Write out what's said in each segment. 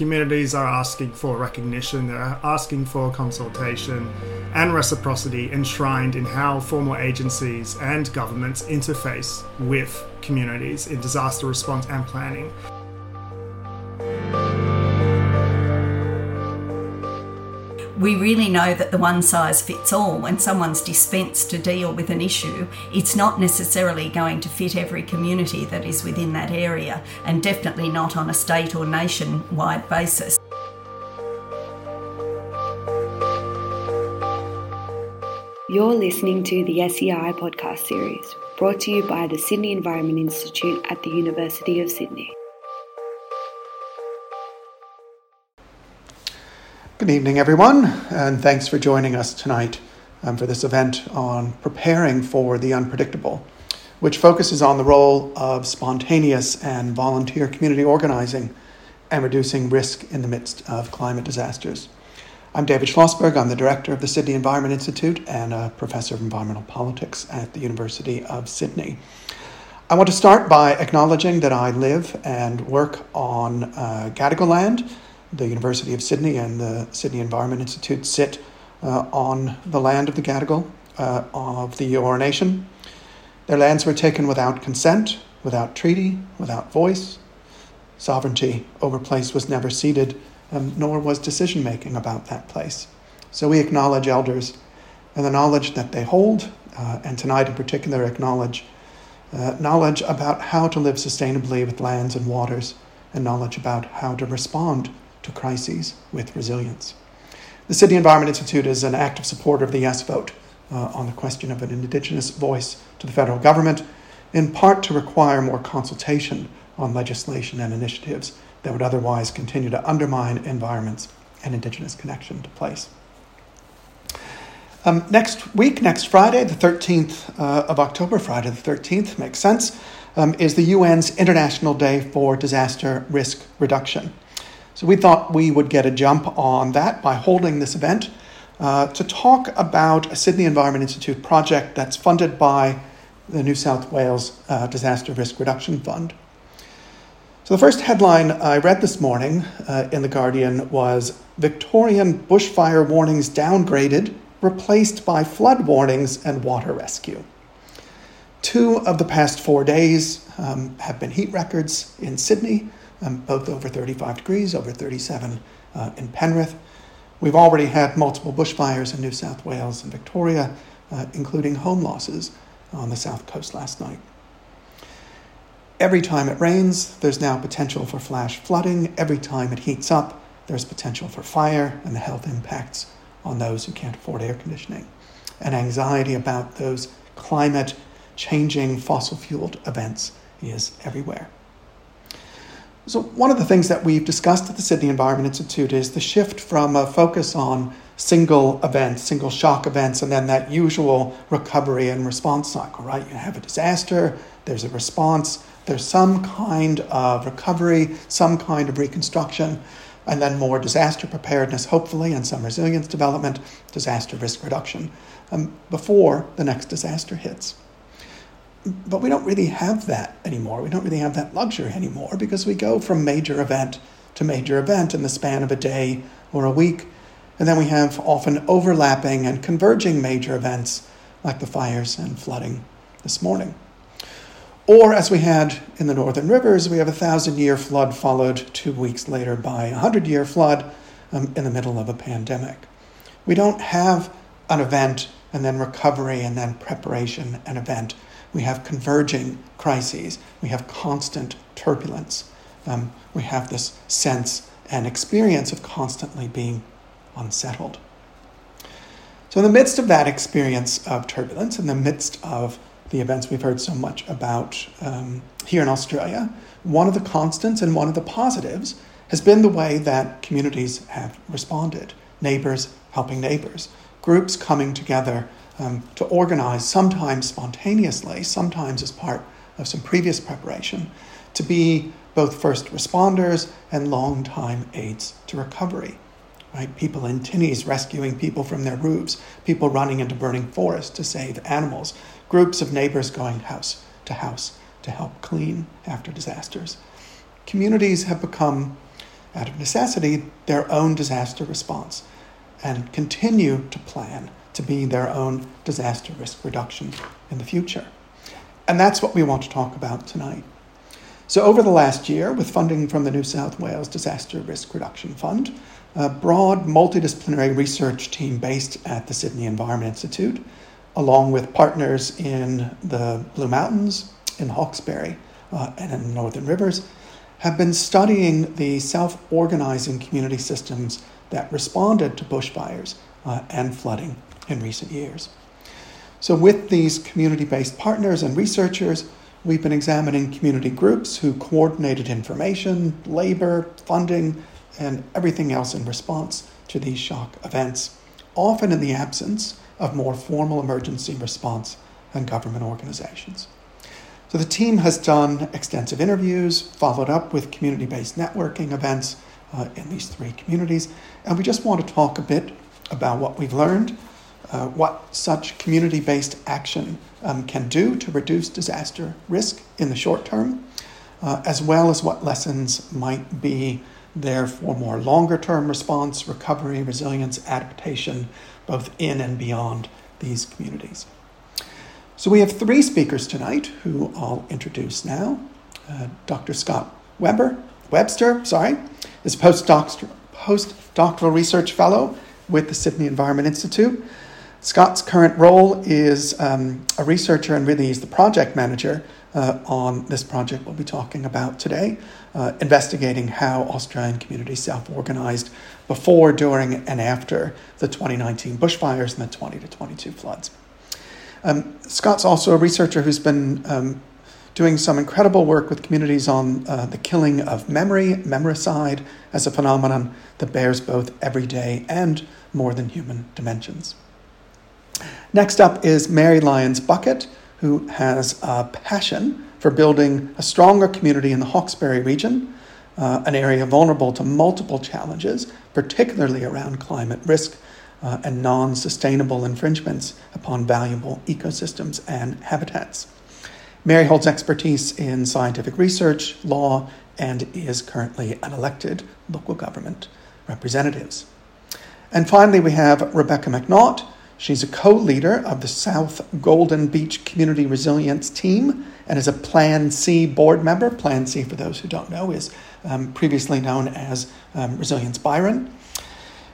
Communities are asking for recognition, they're asking for consultation and reciprocity enshrined in how formal agencies and governments interface with communities in disaster response and planning. We really know that the one size fits all, when someone's dispensed to deal with an issue, it's not necessarily going to fit every community that is within that area, and definitely not on a state or nation-wide basis. You're listening to the SEI podcast series, brought to you by the Sydney Environment Institute at the University of Sydney. Good evening, everyone, and thanks for joining us tonight um, for this event on preparing for the unpredictable, which focuses on the role of spontaneous and volunteer community organizing and reducing risk in the midst of climate disasters. I'm David Schlosberg. I'm the director of the Sydney Environment Institute and a professor of environmental politics at the University of Sydney. I want to start by acknowledging that I live and work on uh, Gadigal land the University of Sydney and the Sydney Environment Institute sit uh, on the land of the Gadigal uh, of the Eora Nation. Their lands were taken without consent, without treaty, without voice. Sovereignty over place was never ceded, um, nor was decision making about that place. So we acknowledge elders and the knowledge that they hold, uh, and tonight in particular, acknowledge uh, knowledge about how to live sustainably with lands and waters, and knowledge about how to respond to crises with resilience. The Sydney Environment Institute is an active supporter of the Yes vote uh, on the question of an Indigenous voice to the federal government, in part to require more consultation on legislation and initiatives that would otherwise continue to undermine environments and Indigenous connection to place. Um, next week, next Friday, the 13th uh, of October, Friday the 13th, makes sense, um, is the UN's International Day for Disaster Risk Reduction. So we thought we would get a jump on that by holding this event uh, to talk about a Sydney Environment Institute project that's funded by the New South Wales uh, Disaster Risk Reduction Fund. So the first headline I read this morning uh, in The Guardian was Victorian bushfire warnings downgraded, replaced by flood warnings and water rescue. Two of the past four days um, have been heat records in Sydney um, both over 35 degrees, over 37 uh, in Penrith. We've already had multiple bushfires in New South Wales and Victoria, uh, including home losses on the south coast last night. Every time it rains, there's now potential for flash flooding. Every time it heats up, there's potential for fire and the health impacts on those who can't afford air conditioning. And anxiety about those climate changing fossil fueled events is everywhere. So, one of the things that we've discussed at the Sydney Environment Institute is the shift from a focus on single events, single shock events, and then that usual recovery and response cycle, right? You have a disaster, there's a response, there's some kind of recovery, some kind of reconstruction, and then more disaster preparedness, hopefully, and some resilience development, disaster risk reduction um, before the next disaster hits but we don't really have that anymore. We don't really have that luxury anymore because we go from major event to major event in the span of a day or a week. And then we have often overlapping and converging major events like the fires and flooding this morning. Or, as we had in the Northern Rivers, we have a thousand year flood followed two weeks later by a hundred year flood um, in the middle of a pandemic. We don't have an event and then recovery and then preparation and event we have converging crises. We have constant turbulence. Um, we have this sense and experience of constantly being unsettled. So, in the midst of that experience of turbulence, in the midst of the events we've heard so much about um, here in Australia, one of the constants and one of the positives has been the way that communities have responded neighbors helping neighbors, groups coming together um, to organize, sometimes spontaneously, sometimes as part of some previous preparation, to be both first responders and long-time aids to recovery. Right? People in tinnies rescuing people from their roofs, people running into burning forests to save animals, groups of neighbors going house to house to help clean after disasters. Communities have become out of necessity, their own disaster response and continue to plan to be their own disaster risk reduction in the future. And that's what we want to talk about tonight. So, over the last year, with funding from the New South Wales Disaster Risk Reduction Fund, a broad multidisciplinary research team based at the Sydney Environment Institute, along with partners in the Blue Mountains, in Hawkesbury, uh, and in the Northern Rivers, have been studying the self organizing community systems that responded to bushfires uh, and flooding in recent years. So, with these community based partners and researchers, We've been examining community groups who coordinated information, labor, funding, and everything else in response to these shock events, often in the absence of more formal emergency response and government organizations. So the team has done extensive interviews, followed up with community based networking events uh, in these three communities, and we just want to talk a bit about what we've learned uh, what such community based action um, can do to reduce disaster risk in the short term, uh, as well as what lessons might be there for more longer term response, recovery, resilience, adaptation, both in and beyond these communities. So we have three speakers tonight who I'll introduce now. Uh, Dr. Scott Weber, Webster, sorry, is a postdoctoral, postdoctoral research fellow with the Sydney Environment Institute. Scott's current role is um, a researcher and really he's the project manager uh, on this project we'll be talking about today, uh, investigating how Australian communities self organized before, during, and after the 2019 bushfires and the 20 to 22 floods. Um, Scott's also a researcher who's been um, doing some incredible work with communities on uh, the killing of memory, memoricide, as a phenomenon that bears both everyday and more than human dimensions. Next up is Mary Lyons Bucket, who has a passion for building a stronger community in the Hawkesbury region, uh, an area vulnerable to multiple challenges, particularly around climate risk uh, and non sustainable infringements upon valuable ecosystems and habitats. Mary holds expertise in scientific research, law, and is currently an elected local government representatives. And finally, we have Rebecca McNaught, She's a co leader of the South Golden Beach Community Resilience Team and is a Plan C board member. Plan C, for those who don't know, is um, previously known as um, Resilient Byron.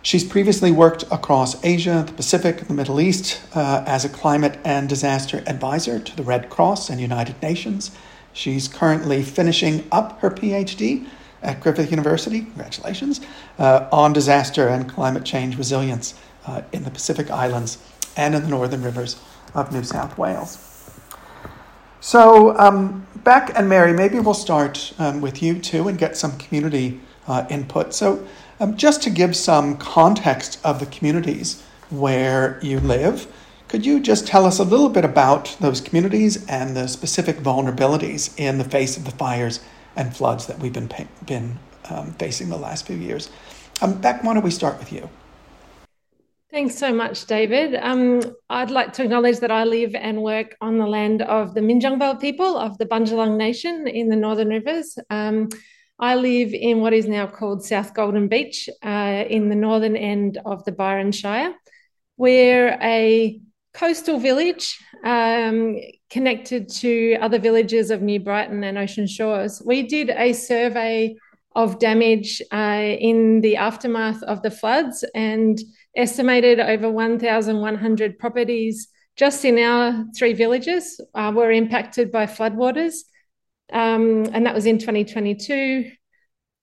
She's previously worked across Asia, the Pacific, the Middle East uh, as a climate and disaster advisor to the Red Cross and United Nations. She's currently finishing up her PhD at Griffith University, congratulations, uh, on disaster and climate change resilience uh, in the Pacific Islands and in the northern rivers of New South Wales. So, um, Beck and Mary, maybe we'll start um, with you too and get some community uh, input. So, um, just to give some context of the communities where you live, could you just tell us a little bit about those communities and the specific vulnerabilities in the face of the fires and floods that we've been, been um, facing the last few years? Um, Beck, why don't we start with you? Thanks so much, David. Um, I'd like to acknowledge that I live and work on the land of the Minjungbal people of the Bundjalung Nation in the Northern Rivers. Um, I live in what is now called South Golden Beach uh, in the northern end of the Byron Shire. We're a coastal village um, connected to other villages of New Brighton and Ocean Shores. We did a survey of damage uh, in the aftermath of the floods and estimated over 1,100 properties just in our three villages uh, were impacted by floodwaters. Um, and that was in 2022.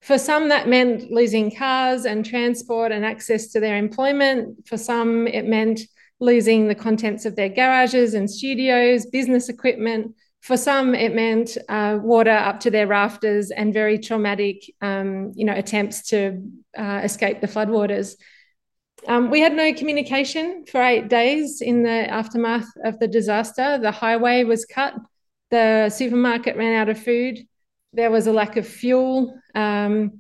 For some, that meant losing cars and transport and access to their employment. For some, it meant losing the contents of their garages and studios, business equipment. For some, it meant uh, water up to their rafters and very traumatic, um, you know, attempts to uh, escape the floodwaters. Um, we had no communication for eight days in the aftermath of the disaster. The highway was cut, the supermarket ran out of food, there was a lack of fuel. Um,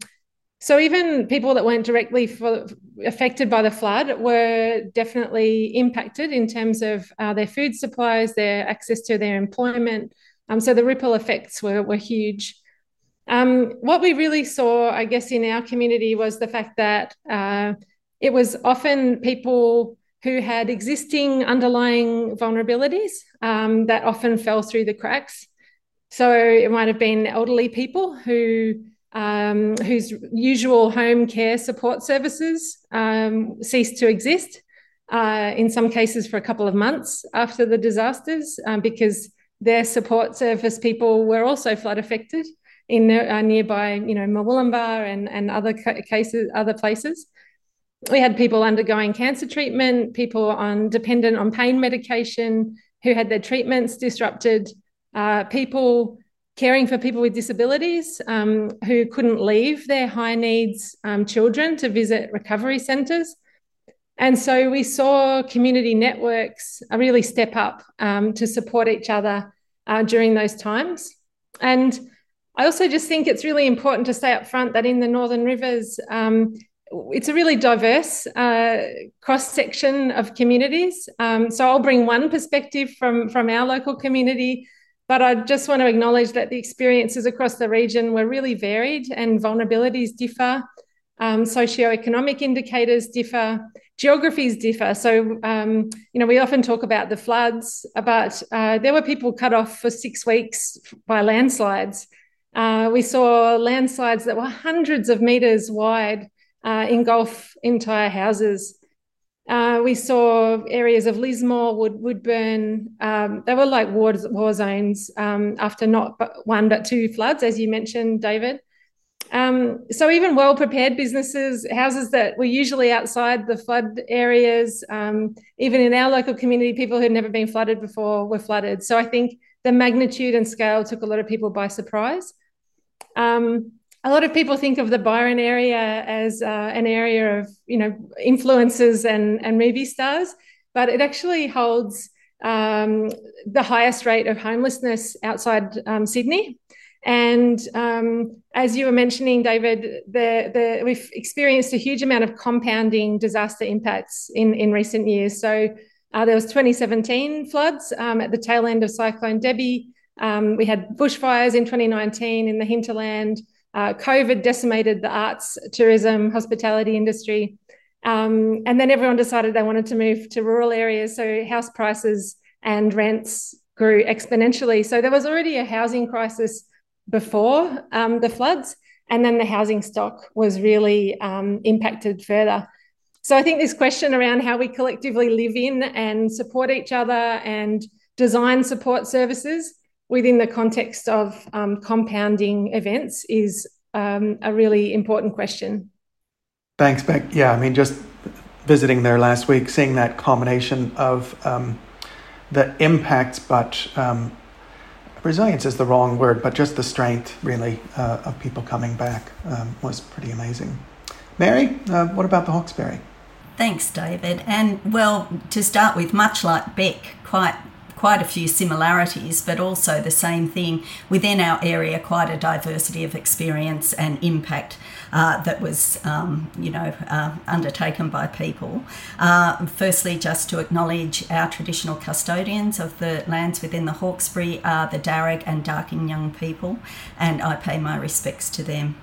so even people that weren't directly for, affected by the flood were definitely impacted in terms of uh, their food supplies, their access to their employment. Um, so the ripple effects were, were huge. Um, what we really saw, I guess, in our community was the fact that uh, it was often people who had existing underlying vulnerabilities um, that often fell through the cracks. So it might have been elderly people who um, whose usual home care support services um, ceased to exist. Uh, in some cases, for a couple of months after the disasters, um, because their support service people were also flood affected in uh, nearby, you know, Murwillumbah and and other cases, other places we had people undergoing cancer treatment, people on dependent on pain medication who had their treatments disrupted, uh, people caring for people with disabilities um, who couldn't leave their high needs um, children to visit recovery centres. And so we saw community networks really step up um, to support each other uh, during those times. And I also just think it's really important to say up front that in the Northern Rivers, um, it's a really diverse uh, cross section of communities. Um, so I'll bring one perspective from from our local community, but I just want to acknowledge that the experiences across the region were really varied and vulnerabilities differ. Um, socioeconomic indicators differ, geographies differ. So, um, you know, we often talk about the floods, but uh, there were people cut off for six weeks by landslides. Uh, we saw landslides that were hundreds of meters wide uh, engulf entire houses. Uh, we saw areas of Lismore, Wood, Woodburn. Um, they were like war, war zones um, after not one but two floods, as you mentioned, David. Um, so even well-prepared businesses, houses that were usually outside the flood areas, um, even in our local community, people who had never been flooded before were flooded. So I think the magnitude and scale took a lot of people by surprise. Um, a lot of people think of the Byron area as uh, an area of, you know, influencers and, and movie stars, but it actually holds um, the highest rate of homelessness outside um, Sydney. And um, as you were mentioning, David, the, the, we've experienced a huge amount of compounding disaster impacts in, in recent years. So uh, there was 2017 floods um, at the tail end of Cyclone Debbie. Um, we had bushfires in 2019 in the hinterland. Uh, COVID decimated the arts, tourism, hospitality industry. Um, and then everyone decided they wanted to move to rural areas. So house prices and rents grew exponentially. So there was already a housing crisis before um, the floods. And then the housing stock was really um, impacted further. So I think this question around how we collectively live in and support each other and design support services within the context of um, compounding events is um, a really important question. Thanks, Beck. Yeah, I mean, just visiting there last week, seeing that combination of um, the impacts, but um, resilience is the wrong word, but just the strength, really, uh, of people coming back um, was pretty amazing. Mary, uh, what about the Hawkesbury? Thanks, David. And well, to start with, much like Beck, quite quite a few similarities, but also the same thing within our area, quite a diversity of experience and impact. Uh, that was, um, you know, uh, undertaken by people. Uh, firstly, just to acknowledge our traditional custodians of the lands within the Hawkesbury are the Darug and Darkinjung young people, and I pay my respects to them.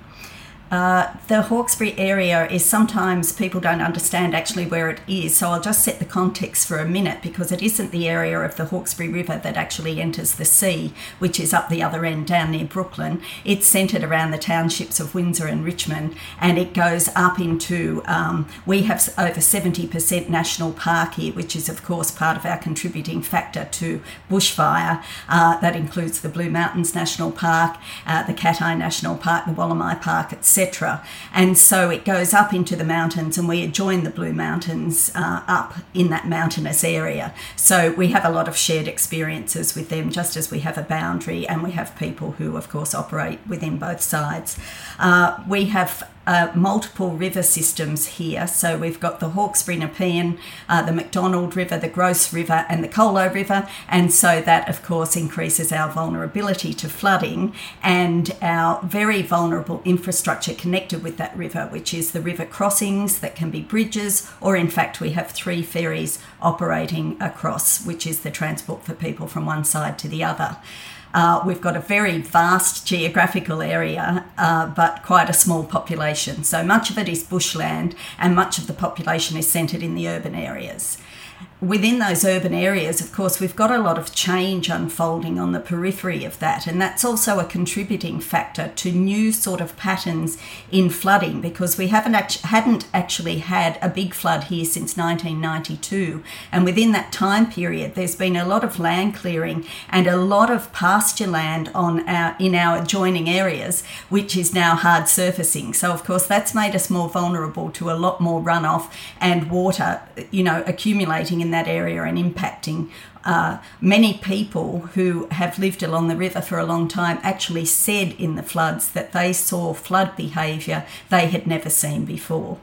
Uh, the Hawkesbury area is sometimes people don't understand actually where it is. So I'll just set the context for a minute because it isn't the area of the Hawkesbury River that actually enters the sea, which is up the other end down near Brooklyn. It's centred around the townships of Windsor and Richmond and it goes up into, um, we have over 70% national park here, which is of course part of our contributing factor to bushfire. Uh, that includes the Blue Mountains National Park, uh, the Cattai National Park, the Wollemi Park, etc etc. And so it goes up into the mountains, and we join the Blue Mountains uh, up in that mountainous area. So we have a lot of shared experiences with them, just as we have a boundary, and we have people who, of course, operate within both sides. Uh, we have uh, multiple river systems here. So we've got the Hawkesbury Nepean, uh, the Macdonald River, the Grose River, and the Colo River. And so that, of course, increases our vulnerability to flooding and our very vulnerable infrastructure connected with that river, which is the river crossings that can be bridges, or in fact, we have three ferries operating across, which is the transport for people from one side to the other. Uh, we've got a very vast geographical area, uh, but quite a small population. So much of it is bushland, and much of the population is centred in the urban areas within those urban areas, of course, we've got a lot of change unfolding on the periphery of that, and that's also a contributing factor to new sort of patterns in flooding because we haven't actu- hadn't actually had a big flood here since 1992, and within that time period, there's been a lot of land clearing and a lot of pasture land on our in our adjoining areas, which is now hard surfacing. So, of course, that's made us more vulnerable to a lot more runoff and water, you know, accumulating in that area and impacting uh, many people who have lived along the river for a long time actually said in the floods that they saw flood behaviour they had never seen before.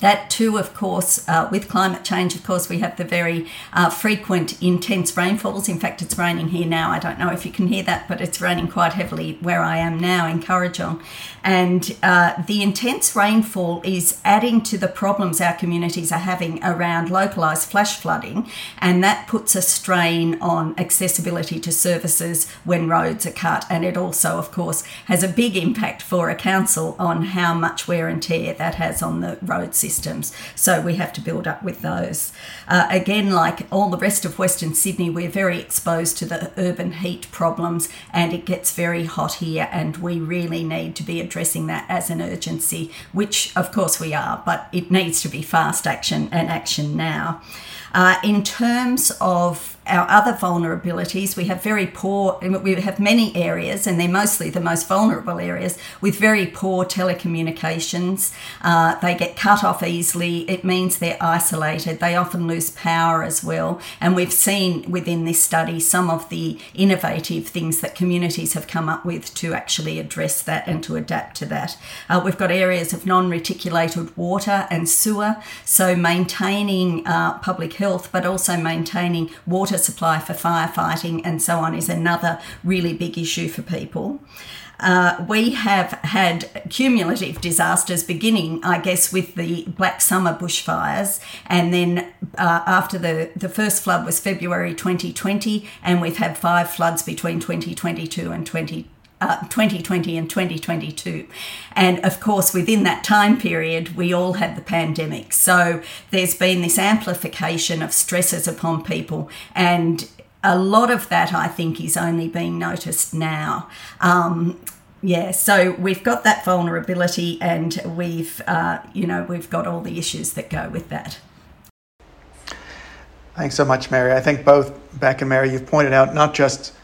That too, of course, uh, with climate change, of course, we have the very uh, frequent intense rainfalls. In fact, it's raining here now. I don't know if you can hear that, but it's raining quite heavily where I am now in Kurrajong. And uh, the intense rainfall is adding to the problems our communities are having around localised flash flooding, and that puts a strain on accessibility to services when roads are cut. And it also, of course, has a big impact for a council on how much wear and tear that has on the systems. So we have to build up with those. Uh, again, like all the rest of Western Sydney, we're very exposed to the urban heat problems, and it gets very hot here, and we really need to be addressing that as an urgency, which of course we are, but it needs to be fast action and action now. Uh, in terms of our other vulnerabilities, we have very poor, we have many areas, and they're mostly the most vulnerable areas, with very poor telecommunications. Uh, they get cut off easily. It means they're isolated. They often lose power as well. And we've seen within this study some of the innovative things that communities have come up with to actually address that and to adapt to that. Uh, we've got areas of non reticulated water and sewer, so maintaining uh, public health, but also maintaining water water supply for firefighting and so on is another really big issue for people. Uh, we have had cumulative disasters beginning, I guess, with the Black Summer bushfires. And then uh, after the, the first flood was February 2020, and we've had five floods between 2022 and 20, uh, 2020 and 2022. And of course, within that time period, we all had the pandemic. So there's been this amplification of stresses upon people. And a lot of that, I think, is only being noticed now. Um, yeah, so we've got that vulnerability, and we've, uh, you know, we've got all the issues that go with that. Thanks so much, Mary. I think both Beck and Mary, you've pointed out not just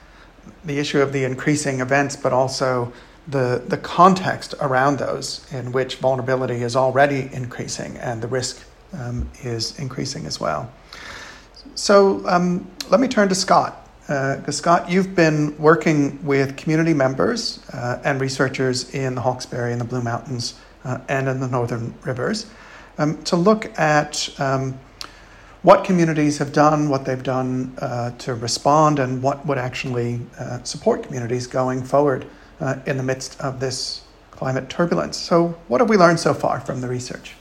the issue of the increasing events, but also the, the context around those in which vulnerability is already increasing and the risk um, is increasing as well. So um, let me turn to Scott. Uh, Scott, you've been working with community members uh, and researchers in the Hawkesbury and the Blue Mountains uh, and in the Northern Rivers um, to look at um, what communities have done, what they've done uh, to respond, and what would actually uh, support communities going forward uh, in the midst of this climate turbulence. So, what have we learned so far from the research?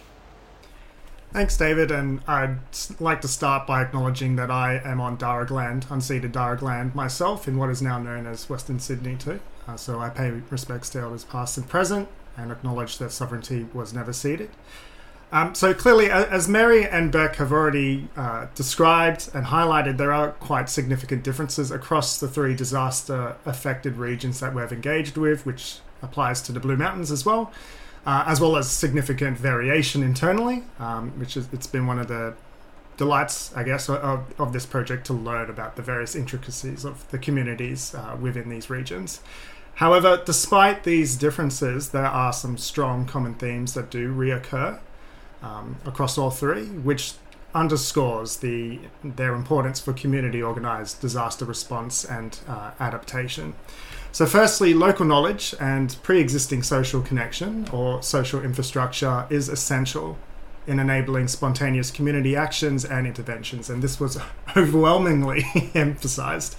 Thanks, David. And I'd like to start by acknowledging that I am on Darug land, unceded Darug land myself, in what is now known as Western Sydney, too. Uh, so I pay respects to elders past and present and acknowledge that sovereignty was never ceded. Um, so clearly, as Mary and Beck have already uh, described and highlighted, there are quite significant differences across the three disaster-affected regions that we've engaged with, which applies to the Blue Mountains as well, uh, as well as significant variation internally, um, which is it's been one of the delights, I guess, of, of this project to learn about the various intricacies of the communities uh, within these regions. However, despite these differences, there are some strong common themes that do reoccur um, across all three, which underscores the their importance for community organized disaster response and uh, adaptation. So, firstly, local knowledge and pre existing social connection or social infrastructure is essential in enabling spontaneous community actions and interventions, and this was overwhelmingly emphasized.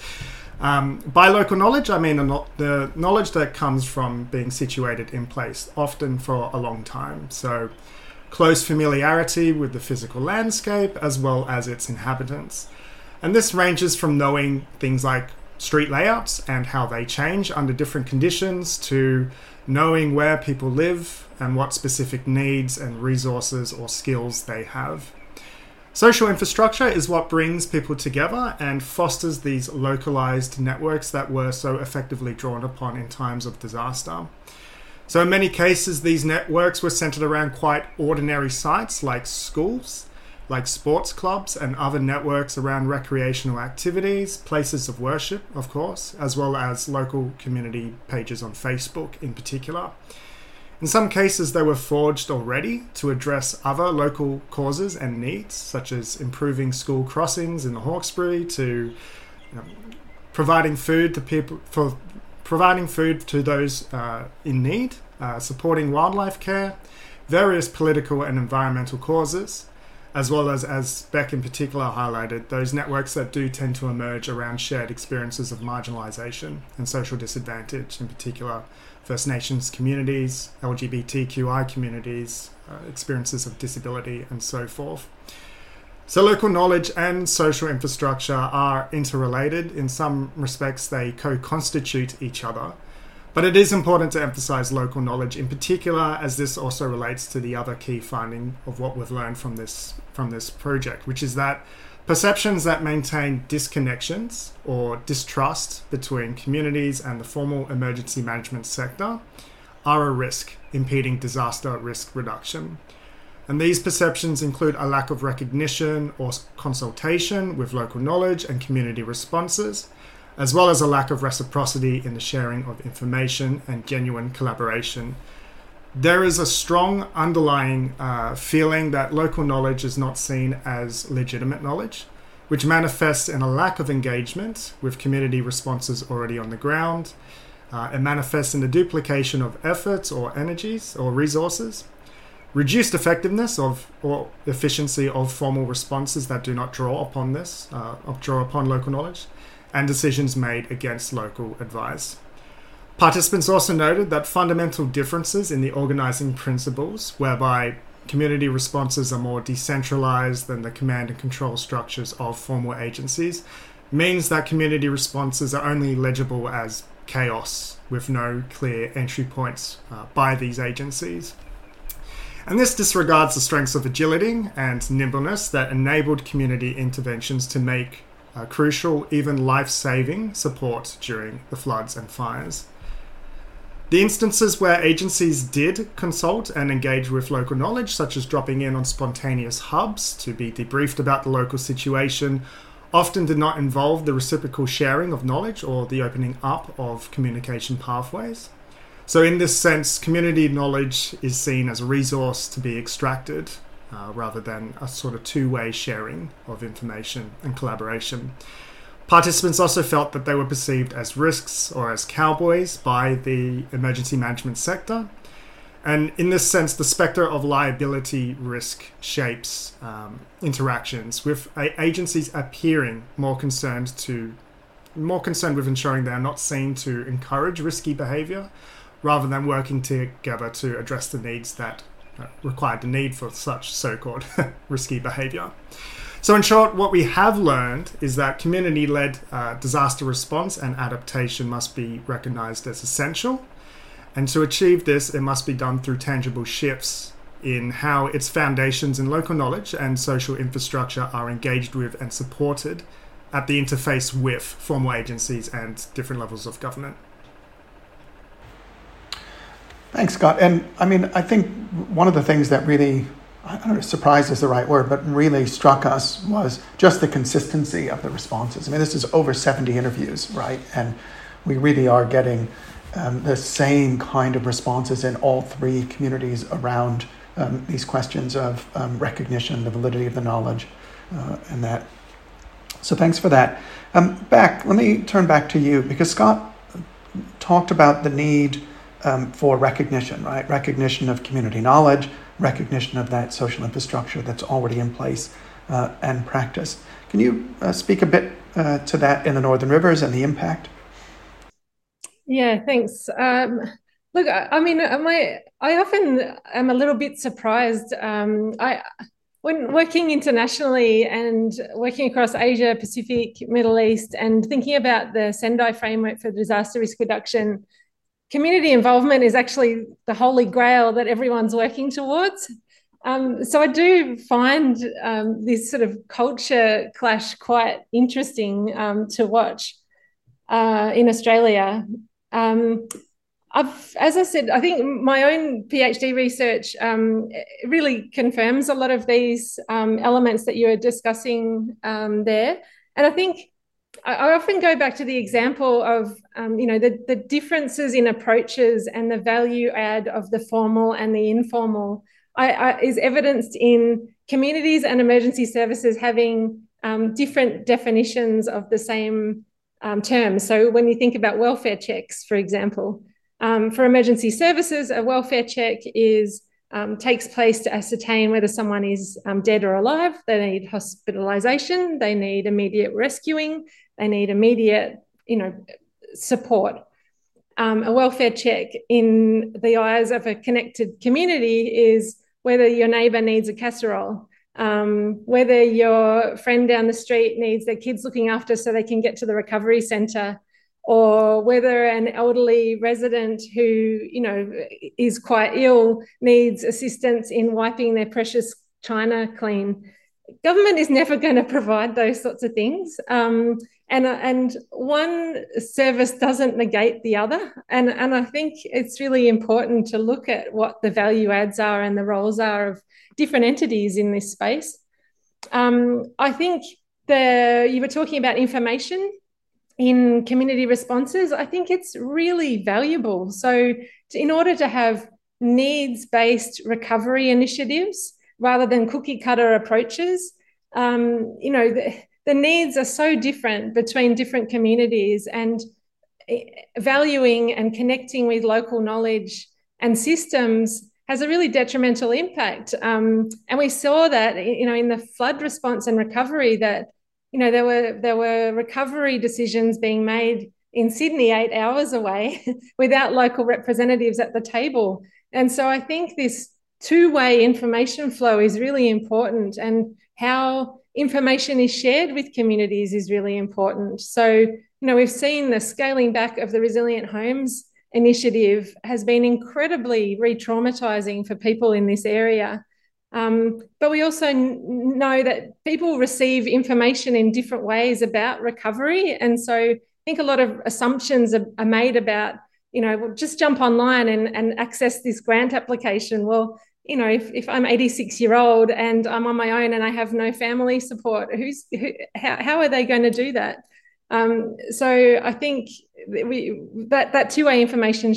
Um, by local knowledge, I mean the knowledge that comes from being situated in place, often for a long time. So, close familiarity with the physical landscape as well as its inhabitants. And this ranges from knowing things like street layouts and how they change under different conditions to knowing where people live and what specific needs and resources or skills they have. Social infrastructure is what brings people together and fosters these localized networks that were so effectively drawn upon in times of disaster. So, in many cases, these networks were centered around quite ordinary sites like schools, like sports clubs, and other networks around recreational activities, places of worship, of course, as well as local community pages on Facebook in particular. In some cases, they were forged already to address other local causes and needs, such as improving school crossings in the Hawkesbury, to you know, providing food to people for providing food to those uh, in need, uh, supporting wildlife care, various political and environmental causes, as well as, as Beck in particular highlighted, those networks that do tend to emerge around shared experiences of marginalisation and social disadvantage, in particular First Nations communities, LGBTQI communities, uh, experiences of disability, and so forth. So, local knowledge and social infrastructure are interrelated. In some respects, they co constitute each other. But it is important to emphasize local knowledge in particular, as this also relates to the other key finding of what we've learned from this, from this project, which is that Perceptions that maintain disconnections or distrust between communities and the formal emergency management sector are a risk, impeding disaster risk reduction. And these perceptions include a lack of recognition or consultation with local knowledge and community responses, as well as a lack of reciprocity in the sharing of information and genuine collaboration there is a strong underlying uh, feeling that local knowledge is not seen as legitimate knowledge, which manifests in a lack of engagement with community responses already on the ground. Uh, it manifests in the duplication of efforts or energies or resources, reduced effectiveness of or efficiency of formal responses that do not draw upon this, uh, draw upon local knowledge, and decisions made against local advice. Participants also noted that fundamental differences in the organizing principles, whereby community responses are more decentralized than the command and control structures of formal agencies, means that community responses are only legible as chaos with no clear entry points uh, by these agencies. And this disregards the strengths of agility and nimbleness that enabled community interventions to make uh, crucial, even life saving support during the floods and fires. The instances where agencies did consult and engage with local knowledge, such as dropping in on spontaneous hubs to be debriefed about the local situation, often did not involve the reciprocal sharing of knowledge or the opening up of communication pathways. So, in this sense, community knowledge is seen as a resource to be extracted uh, rather than a sort of two way sharing of information and collaboration. Participants also felt that they were perceived as risks or as cowboys by the emergency management sector. And in this sense, the spectre of liability risk shapes um, interactions, with agencies appearing more concerned to more concerned with ensuring they are not seen to encourage risky behaviour, rather than working together to address the needs that uh, required the need for such so-called risky behaviour. So, in short, what we have learned is that community led uh, disaster response and adaptation must be recognized as essential. And to achieve this, it must be done through tangible shifts in how its foundations in local knowledge and social infrastructure are engaged with and supported at the interface with formal agencies and different levels of government. Thanks, Scott. And I mean, I think one of the things that really I don't know, surprised is the right word, but really struck us was just the consistency of the responses. I mean, this is over 70 interviews, right? And we really are getting um, the same kind of responses in all three communities around um, these questions of um, recognition, the validity of the knowledge, uh, and that. So thanks for that. Um, Beck, let me turn back to you because Scott talked about the need um, for recognition, right? Recognition of community knowledge recognition of that social infrastructure that's already in place uh, and practice. Can you uh, speak a bit uh, to that in the Northern Rivers and the impact? Yeah, thanks. Um, look, I, I mean, I often am a little bit surprised. Um, I when working internationally and working across Asia, Pacific, Middle East, and thinking about the Sendai framework for disaster risk reduction, community involvement is actually the holy grail that everyone's working towards. Um, so I do find um, this sort of culture clash quite interesting um, to watch uh, in Australia. Um, I've, as I said, I think my own PhD research um, really confirms a lot of these um, elements that you were discussing there. And I think I, often go back to the example of, um, you know, the, the differences in approaches and the value add of the formal and the informal I, I, is evidenced in communities and emergency services having um, different definitions of the same um, terms. So when you think about welfare checks, for example, um, for emergency services, a welfare check is um, takes place to ascertain whether someone is um, dead or alive. They need hospitalisation. They need immediate rescuing. They need immediate, you know, support. Um, a welfare check in the eyes of a connected community is whether your neighbour needs a casserole, um, whether your friend down the street needs their kids looking after so they can get to the recovery centre or whether an elderly resident who you know is quite ill needs assistance in wiping their precious china clean. Government is never going to provide those sorts of things. Um, and and one service doesn't negate the other. And and i think it's really important to look at what the value adds are and the roles are of different entities in this space. Um, i think the you were talking about information in community responses, I think it's really valuable. So, in order to have needs based recovery initiatives rather than cookie cutter approaches, um, you know, the, the needs are so different between different communities and valuing and connecting with local knowledge and systems has a really detrimental impact. Um, and we saw that, you know, in the flood response and recovery that you know, there were there were recovery decisions being made in Sydney, eight hours away, without local representatives at the table. And so I think this two-way information flow is really important, and how information is shared with communities is really important. So, you know, we've seen the scaling back of the Resilient Homes initiative has been incredibly re-traumatizing for people in this area. Um, but we also know that people receive information in different ways about recovery. And so I think a lot of assumptions are, are made about, you know, well, just jump online and, and access this grant application. Well, you know, if, if I'm 86 year old and I'm on my own and I have no family support, who's who, how, how are they going to do that? Um, so I think we, that that two way information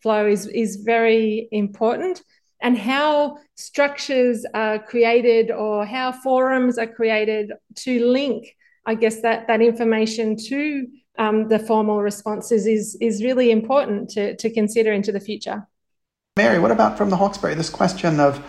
flow is is very important and how structures are created or how forums are created to link, I guess, that, that information to um, the formal responses is, is really important to, to consider into the future. Mary, what about from the Hawkesbury? This question of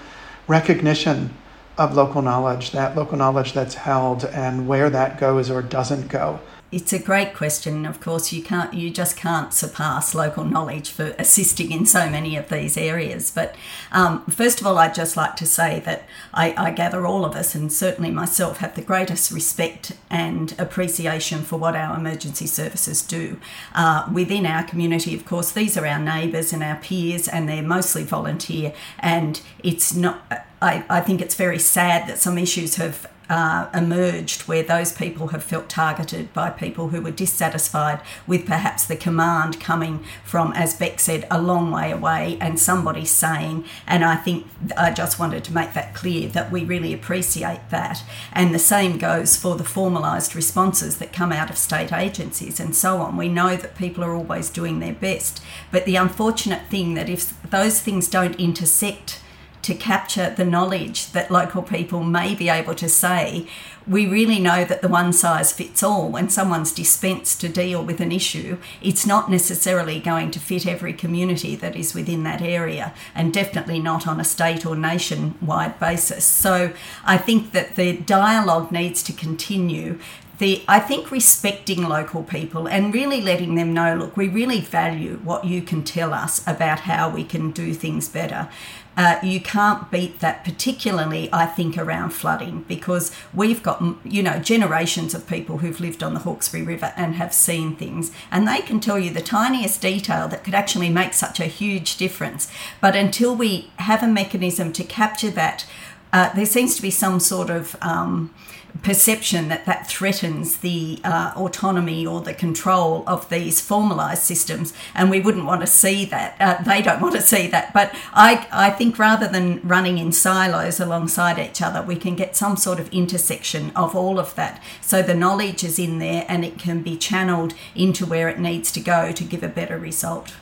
recognition of local knowledge, that local knowledge that's held, and where that goes or doesn't go. It's a great question. Of course, you can't, you just can't surpass local knowledge for assisting in so many of these areas. But um, first of all, I'd just like to say that I, I, gather all of us, and certainly myself, have the greatest respect and appreciation for what our emergency services do uh, within our community. Of course, these are our neighbours and our peers, and they're mostly volunteer. And it's not. I, I think it's very sad that some issues have uh, emerged where those people have felt targeted by people who were dissatisfied with perhaps the command coming from, as Beck said, a long way away and somebody saying, and I think I just wanted to make that clear that we really appreciate that. And the same goes for the formalised responses that come out of state agencies and so on. We know that people are always doing their best, but the unfortunate thing that if those things don't intersect, to capture the knowledge that local people may be able to say, we really know that the one size fits all. When someone's dispensed to deal with an issue, it's not necessarily going to fit every community that is within that area, and definitely not on a state or nationwide basis. So I think that the dialogue needs to continue the I think respecting local people and really letting them know, look, we really value what you can tell us about how we can do things better. Uh, you can't beat that, particularly, I think, around flooding, because we've got, you know, generations of people who've lived on the Hawkesbury River and have seen things, and they can tell you the tiniest detail that could actually make such a huge difference. But until we have a mechanism to capture that, uh, there seems to be some sort of um, perception that that threatens the uh, autonomy or the control of these formalised systems, and we wouldn't want to see that. Uh, they don't want to see that. But I, I think rather than running in silos alongside each other, we can get some sort of intersection of all of that. So the knowledge is in there and it can be channeled into where it needs to go to give a better result.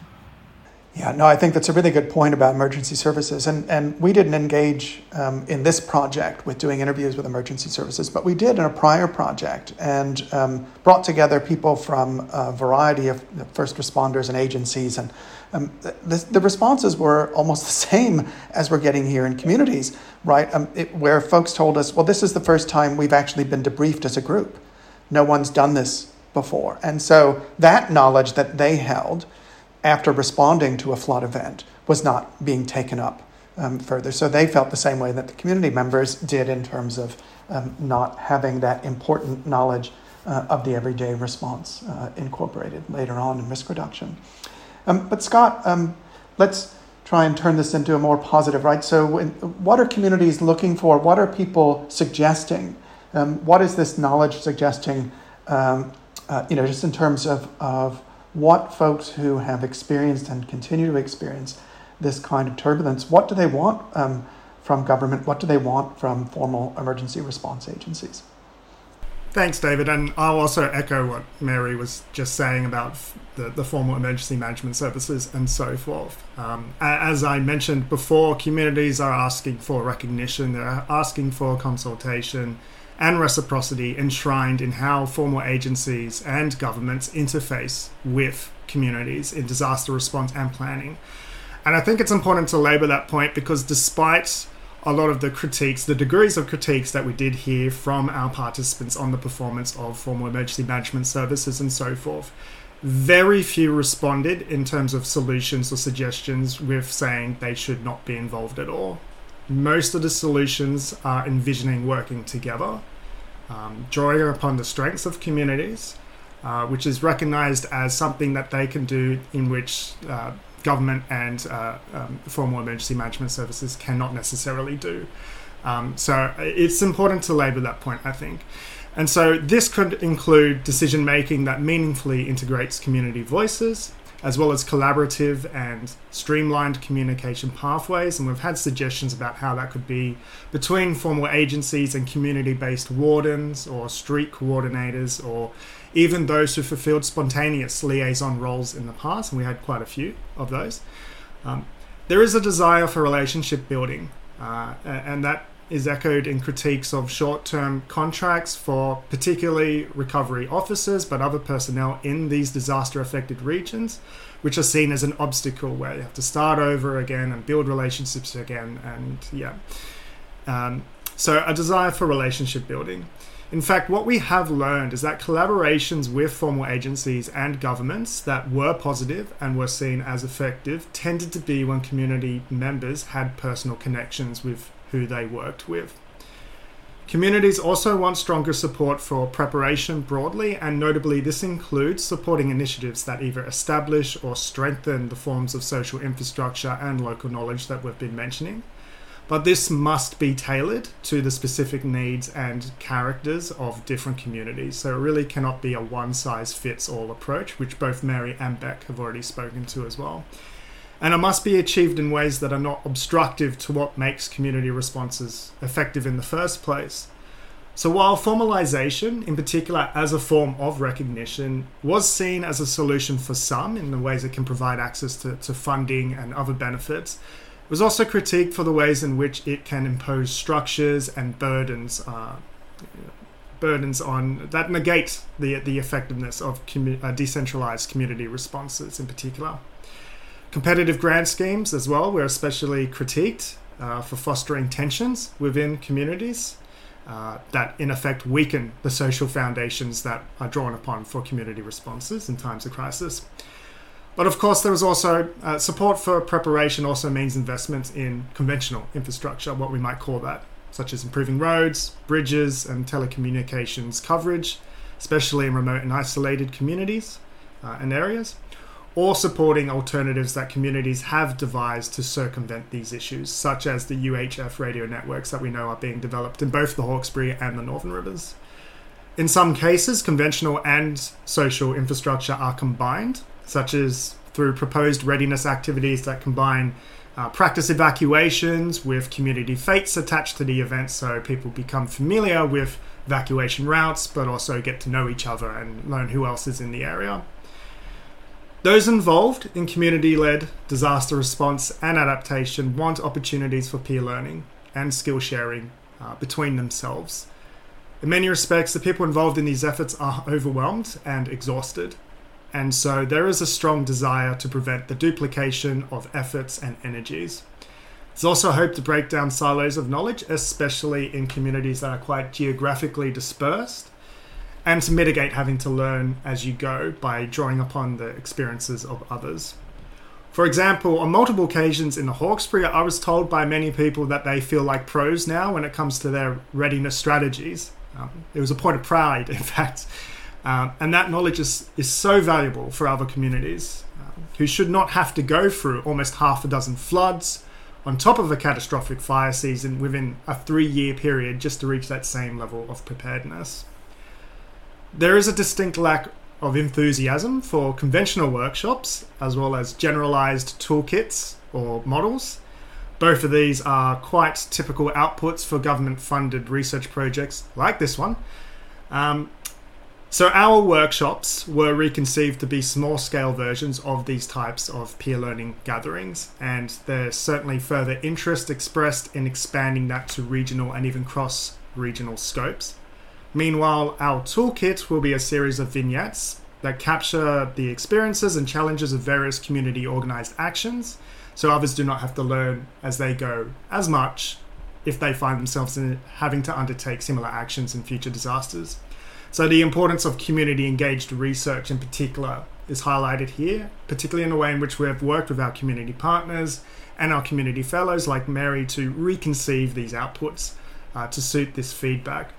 Yeah, no, I think that's a really good point about emergency services. And, and we didn't engage um, in this project with doing interviews with emergency services, but we did in a prior project and um, brought together people from a variety of first responders and agencies. And um, the, the, responses were almost the same as we're getting here in communities, right? Um, it, where folks told us, well, this is the first time we've actually been debriefed as a group. No one's done this before. And so that knowledge that they held after responding to a flood event was not being taken up um, further. So they felt the same way that the community members did in terms of um, not having that important knowledge uh, of the everyday response uh, incorporated later on in risk reduction. Um, but Scott, um, let's try and turn this into a more positive, right? So, when, what are communities looking for? What are people suggesting? Um, what is this knowledge suggesting? Um, uh, you know, just in terms of, of what folks who have experienced and continue to experience this kind of turbulence, what do they want um, from government? What do they want from formal emergency response agencies? Thanks, David. And I'll also echo what Mary was just saying about the, the formal emergency management services and so forth. Um, as I mentioned before, communities are asking for recognition, they're asking for consultation and reciprocity enshrined in how formal agencies and governments interface with communities in disaster response and planning. And I think it's important to labour that point because despite a lot of the critiques, the degrees of critiques that we did hear from our participants on the performance of formal emergency management services and so forth, very few responded in terms of solutions or suggestions with saying they should not be involved at all. Most of the solutions are envisioning working together um, drawing upon the strengths of communities, uh, which is recognized as something that they can do in which uh, government and uh, um, formal emergency management services cannot necessarily do. Um, so it's important to labor that point, I think. And so this could include decision making that meaningfully integrates community voices, as well as collaborative and streamlined communication pathways. And we've had suggestions about how that could be between formal agencies and community based wardens or street coordinators or even those who fulfilled spontaneous liaison roles in the past. And we had quite a few of those. Um, there is a desire for relationship building, uh, and that is echoed in critiques of short term contracts for particularly recovery officers, but other personnel in these disaster affected regions, which are seen as an obstacle where you have to start over again and build relationships again. And yeah. Um, so, a desire for relationship building. In fact, what we have learned is that collaborations with formal agencies and governments that were positive and were seen as effective tended to be when community members had personal connections with who they worked with. Communities also want stronger support for preparation broadly, and notably, this includes supporting initiatives that either establish or strengthen the forms of social infrastructure and local knowledge that we've been mentioning. But this must be tailored to the specific needs and characters of different communities. So it really cannot be a one size fits all approach, which both Mary and Beck have already spoken to as well and it must be achieved in ways that are not obstructive to what makes community responses effective in the first place. So, while formalization, in particular as a form of recognition, was seen as a solution for some in the ways it can provide access to, to funding and other benefits, it was also critiqued for the ways in which it can impose structures and burdens. Uh, burdens on that negate the the effectiveness of commu- uh, decentralized community responses in particular. Competitive grant schemes as well were especially critiqued uh, for fostering tensions within communities. uh, that in effect weaken the social foundations that are drawn upon for community responses in times of crisis. But of course, there is also uh, support for preparation, also means investment in conventional infrastructure, what we might call that, such as improving roads, bridges, and telecommunications coverage, especially in remote and isolated communities uh, and areas or supporting alternatives that communities have devised to circumvent these issues, such as the UHF radio networks that we know are being developed in both the Hawkesbury and the Northern Rivers. In some cases, conventional and social infrastructure are combined, such as through proposed readiness activities that combine uh, practice evacuations with community fetes attached to the event so people become familiar with evacuation routes but also get to know each other and learn who else is in the area. Those involved in community led disaster response and adaptation want opportunities for peer learning and skill sharing uh, between themselves. In many respects, the people involved in these efforts are overwhelmed and exhausted, and so there is a strong desire to prevent the duplication of efforts and energies. There's also hope to break down silos of knowledge, especially in communities that are quite geographically dispersed and to mitigate having to learn as you go by drawing upon the experiences of others. For example, on multiple occasions in the Hawkesbury, I was told by many people that they feel like pros now when it comes to their readiness strategies. Um, it was a point of pride, in fact. Um, and that knowledge is, is so valuable for other communities um, who should not have to go through almost half a dozen floods on top of a catastrophic fire season within a three year period just to reach that same level of preparedness. There is a distinct lack of enthusiasm for conventional workshops as well as generalized toolkits or models. Both of these are quite typical outputs for government funded research projects like this one. Um, so, our workshops were reconceived to be small scale versions of these types of peer learning gatherings, and there's certainly further interest expressed in expanding that to regional and even cross regional scopes. Meanwhile, our toolkit will be a series of vignettes that capture the experiences and challenges of various community organized actions, so others do not have to learn as they go as much if they find themselves in having to undertake similar actions in future disasters. So, the importance of community engaged research in particular is highlighted here, particularly in the way in which we have worked with our community partners and our community fellows like Mary to reconceive these outputs uh, to suit this feedback.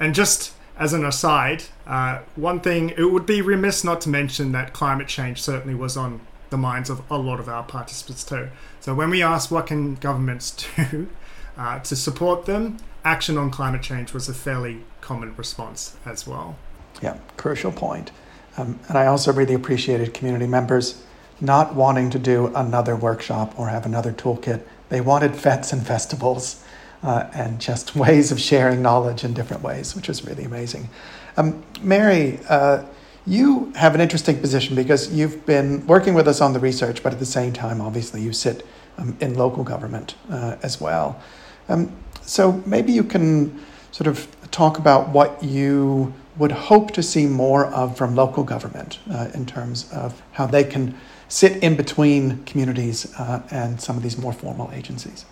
And just as an aside, uh, one thing it would be remiss not to mention that climate change certainly was on the minds of a lot of our participants too. So when we asked what can governments do uh, to support them, action on climate change was a fairly common response as well. Yeah, crucial point. Um, and I also really appreciated community members not wanting to do another workshop or have another toolkit. They wanted fetes and festivals uh, and just ways of sharing knowledge in different ways, which is really amazing. Um, Mary, uh, you have an interesting position because you've been working with us on the research, but at the same time, obviously, you sit um, in local government uh, as well. Um, so maybe you can sort of talk about what you would hope to see more of from local government uh, in terms of how they can sit in between communities uh, and some of these more formal agencies.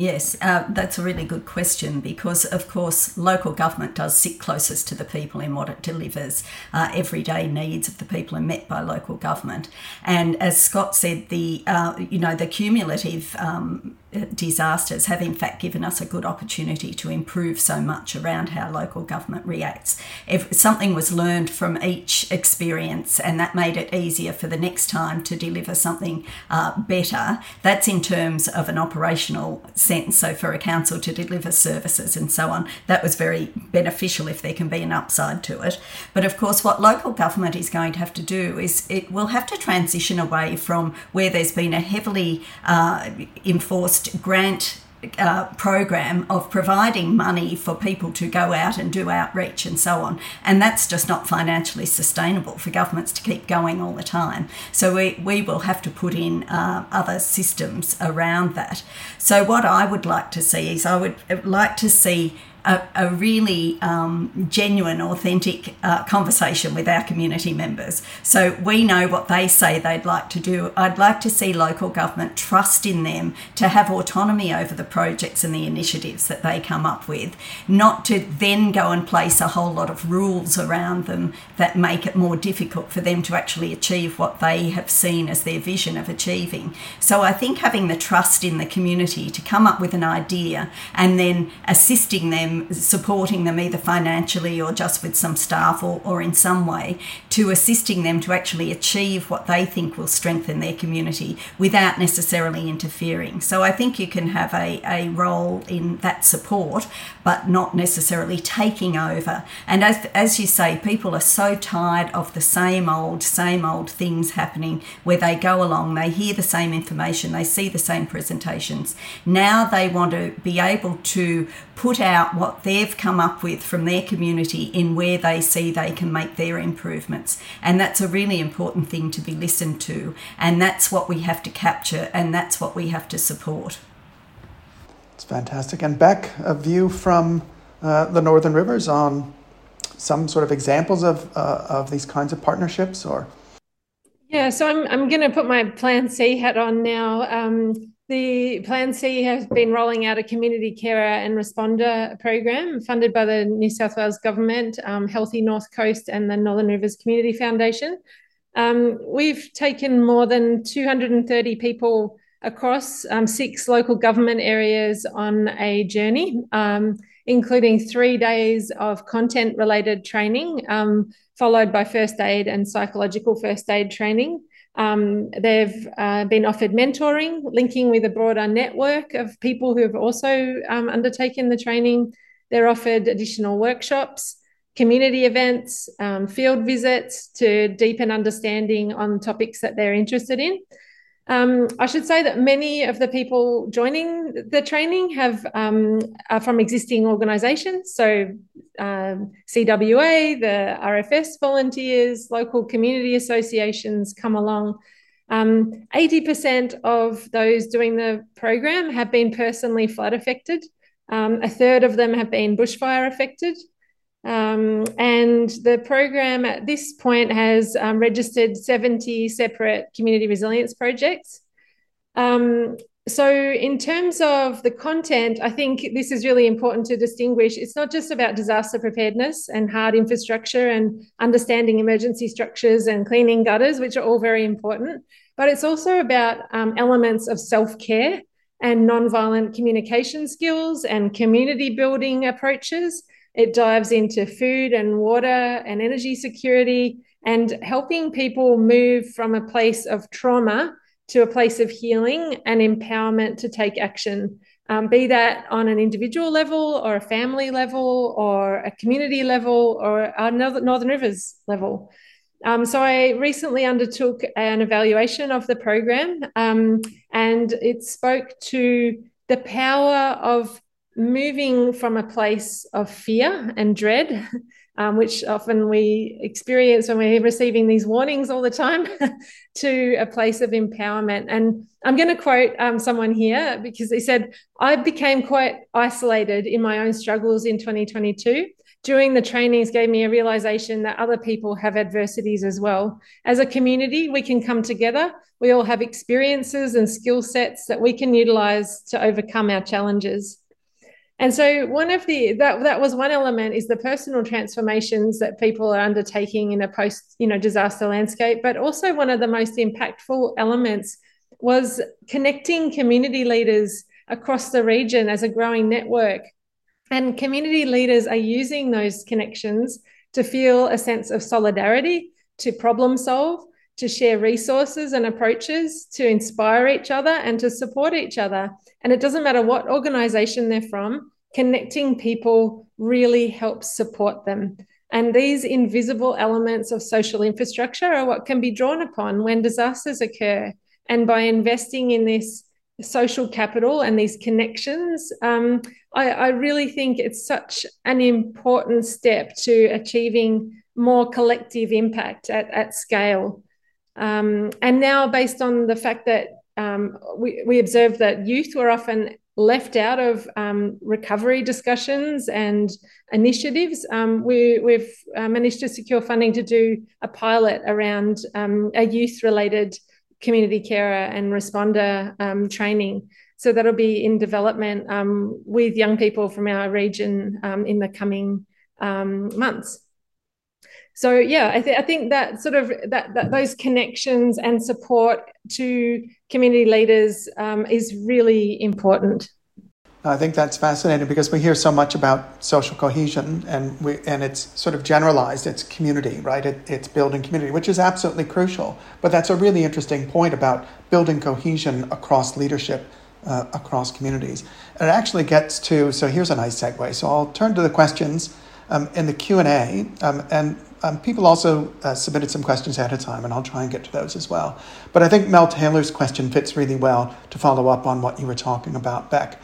Yes, uh, that's a really good question because, of course, local government does sit closest to the people in what it delivers. Uh, everyday needs of the people are met by local government, and as Scott said, the uh, you know the cumulative um, disasters have in fact given us a good opportunity to improve so much around how local government reacts. If something was learned from each experience and that made it easier for the next time to deliver something uh, better, that's in terms of an operational sense. So for a council to deliver services and so on, that was very beneficial if there can be an upside to it. But of course, what local government is going to have to do is it will have to transition away from where there's been a heavily uh, enforced grant uh, program of providing money for people to go out and do outreach and so on. And that's just not financially sustainable for governments to keep going all the time. So we, we will have to put in uh, other systems around that. So, what I would like to see is I would like to see a, a really um, genuine, authentic uh, conversation with our community members. So we know what they say they'd like to do. I'd like to see local government trust in them to have autonomy over the projects and the initiatives that they come up with, not to then go and place a whole lot of rules around them that make it more difficult for them to actually achieve what they have seen as their vision of achieving. So I think having the trust in the community to come up with an idea and then assisting them, supporting them either financially or just with some staff or, or in some way, to assisting them to actually achieve what they think will strengthen their community without necessarily interfering. So I think you can have a, a role in that support, but not necessarily taking over. And as, as you say, people are so tired of the same old, same old things happening where they go along, they hear the same information, they see the same presentations. Now they want to be able to put out what they've come up with from their community in where they see they can make their improvements. And that's a really important thing to be listened to. And that's what we have to capture and that's what we have to support. Fantastic. And Beck, a view from uh, the Northern Rivers on some sort of examples of, uh, of these kinds of partnerships or? Yeah, so I'm, I'm going to put my Plan C hat on now. Um, the Plan C has been rolling out a community carer and responder program funded by the New South Wales Government, um, Healthy North Coast, and the Northern Rivers Community Foundation. Um, we've taken more than 230 people across um, six local government areas on a journey, um, including three days of content related training, um, followed by first aid and psychological first aid training. Um, they've uh, been offered mentoring, linking with a broader network of people who have also um, undertaken the training. They're offered additional workshops, community events, um, field visits to deepen understanding on topics that they're interested in. Um, I should say that many of the people joining the training have um, are from existing organisations, so um, CWA, the RFS volunteers, local community associations come along. Um, 80% of those doing the program have been personally flood affected. Um, a third of them have been bushfire affected. Um, and the program at this point has um, registered 70 separate community resilience projects. Um, so, in terms of the content, I think this is really important to distinguish. It's not just about disaster preparedness and hard infrastructure and understanding emergency structures and cleaning gutters, which are all very important, but it's also about um, elements of self care and non-violent communication skills and community building approaches it dives into food and water and energy security and helping people move from a place of trauma to a place of healing and empowerment to take action, um, be that on an individual level or a family level or a community level or Northern Rivers level. Um, so I recently undertook an evaluation of the program um, and it spoke to the power of moving from a place of fear and dread, um, which often we experience when we're receiving these warnings all the time, to a place of empowerment. And I'm going to quote um, someone here because they said, I became quite isolated in my own struggles in 2022. During the trainings, gave me a realization that other people have adversities as well. As a community, we can come together. We all have experiences and skill sets that we can utilize to overcome our challenges. And so one of the that that was one element is the personal transformations that people are undertaking in a post you know disaster landscape, but also one of the most impactful elements was connecting community leaders across the region as a growing network. And community leaders are using those connections to feel a sense of solidarity, to problem solve, to share resources and approaches, to inspire each other and to support each other. And it doesn't matter what organization they're from, connecting people really helps support them. And these invisible elements of social infrastructure are what can be drawn upon when disasters occur. And by investing in this social capital and these connections, um, I, I really think it's such an important step to achieving more collective impact at, at scale. Um, and now, based on the fact that um, we, we observed that youth were often left out of um, recovery discussions and initiatives. Um, we, have uh, managed to secure funding to do a pilot around um, a youth related community carer and responder um, training. So that'll be in development um, with young people from our region um, in the coming months so yeah I, th- I think that sort of that, that those connections and support to community leaders um, is really important I think that's fascinating because we hear so much about social cohesion and we and it's sort of generalized. It's community, right? It, it's building community, which is absolutely crucial. But that's a really interesting point about building cohesion across leadership, uh, across communities. And it actually gets to so here's a nice segue. So I'll turn to the questions um, in the Q and A, um, and um, people also uh, submitted some questions ahead of time, and I'll try and get to those as well. But I think Mel Taylor's question fits really well to follow up on what you were talking about, Beck.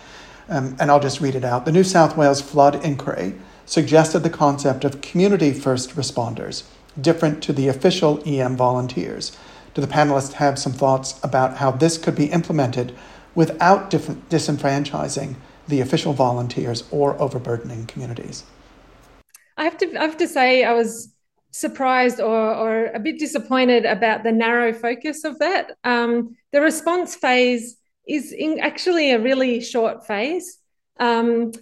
Um, and I'll just read it out. The New South Wales Flood Inquiry suggested the concept of community first responders, different to the official EM volunteers. Do the panelists have some thoughts about how this could be implemented without disenfranchising the official volunteers or overburdening communities? I have to I have to say I was surprised or, or a bit disappointed about the narrow focus of that. Um, the response phase is actually a really short phase. Um,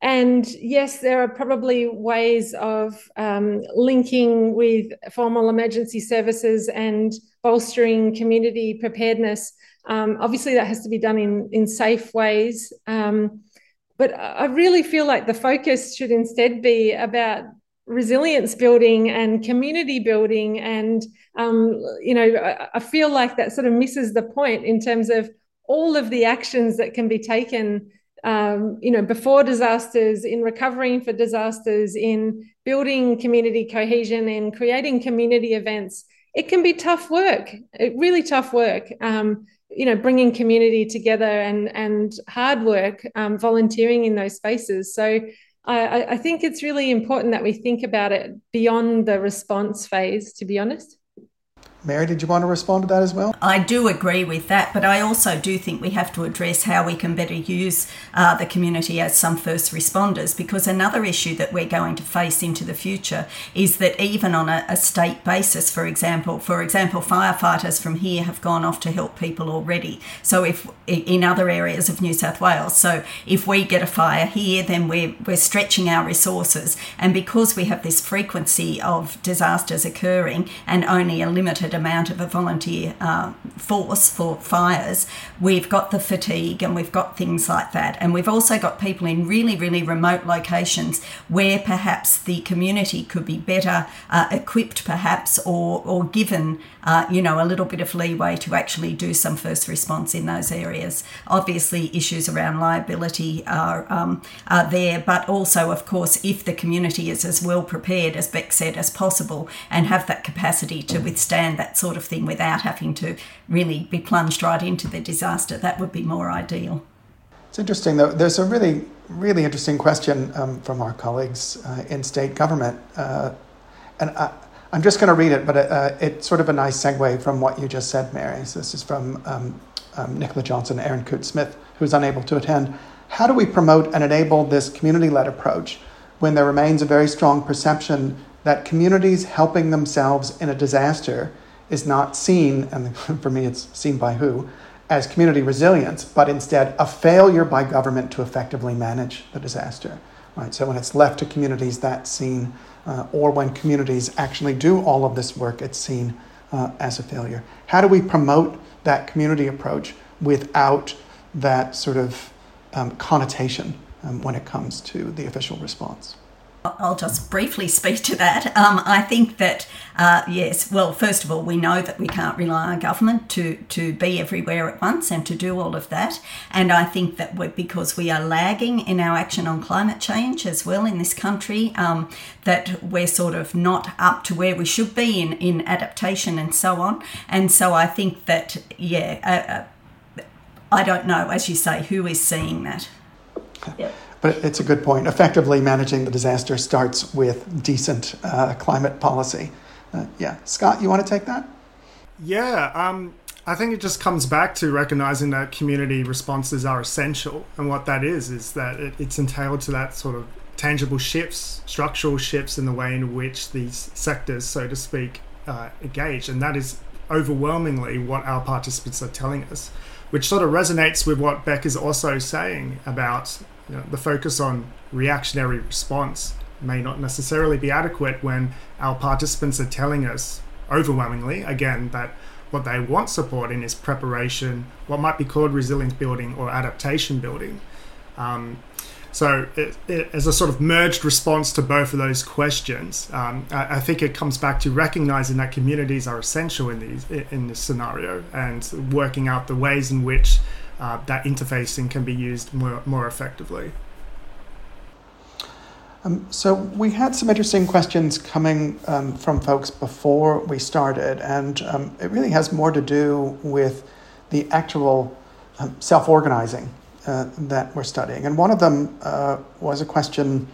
and yes, there are probably ways of um, linking with formal emergency services and bolstering community preparedness. Um, obviously, that has to be done in, in safe ways. Um, but I really feel like the focus should instead be about resilience building and community building. And, um, you know, I, I feel like that sort of misses the point in terms of all of the actions that can be taken um, you know before disasters in recovering for disasters in building community cohesion in creating community events it can be tough work really tough work um, you know bringing community together and and hard work um, volunteering in those spaces so I, I think it's really important that we think about it beyond the response phase to be honest Mary, did you want to respond to that as well? I do agree with that, but I also do think we have to address how we can better use uh, the community as some first responders because another issue that we're going to face into the future is that even on a, a state basis, for example, for example, firefighters from here have gone off to help people already. So if in other areas of New South Wales, so if we get a fire here, then we're, we're stretching our resources. And because we have this frequency of disasters occurring and only a limited limited amount of a volunteer uh, force for fires, we've got the fatigue and we've got things like that. And we've also got people in really, really remote locations where perhaps the community could be better uh, equipped, perhaps, or, or given, uh, you know, a little bit of leeway to actually do some first response in those areas. Obviously, issues around liability are, um, are there, but also, of course, if the community is as well prepared, as Beck said, as possible and have that capacity to withstand that sort of thing without having to really be plunged right into the disaster. That would be more ideal. It's interesting, though. There's a really, really interesting question um, from our colleagues uh, in state government. Uh, and I, am just going to read it, but uh, it's sort of a nice segue from what you just said, Mary. So this is from um, um, Nicola Johnson, Aaron Coote Smith, who's unable to attend. How do we promote and enable this community led approach when there remains a very strong perception that communities helping themselves in a disaster is not seen, and for me it's seen by who, as community resilience, but instead a failure by government to effectively manage the disaster. Right? So when it's left to communities, that's seen, uh, or when communities actually do all of this work, it's seen uh, as a failure. How do we promote that community approach without that sort of um, connotation um, when it comes to the official response? I'll just briefly speak to that. Um, I think that, uh, yes, well, first of all, we know that we can't rely on government to, to be everywhere at once and to do all of that. And I think that because we are lagging in our action on climate change as well in this country, um, that we're sort of not up to where we should be in, in adaptation and so on. And so I think that, yeah, uh, uh, I don't know, as you say, who is seeing that. Yep. But it's a good point. Effectively managing the disaster starts with decent uh, climate policy. Uh, yeah. Scott, you want to take that? Yeah. Um, I think it just comes back to recognizing that community responses are essential. And what that is, is that it, it's entailed to that sort of tangible shifts, structural shifts in the way in which these sectors, so to speak, uh, engage. And that is overwhelmingly what our participants are telling us, which sort of resonates with what Beck is also saying about you know, the focus on reactionary response may not necessarily be adequate when our participants are telling us overwhelmingly, again, that what they want support in is preparation, what might be called resilience building or adaptation building. Um, so, it, it, as a sort of merged response to both of those questions, um, I, I, think it comes back to recognizing that communities are essential in these in this scenario and working out the ways in which uh, that interfacing can be used more more effectively. Um, so we had some interesting questions coming um, from folks before we started, and um, it really has more to do with the actual um, self-organizing uh, that we're studying. And one of them uh, was a question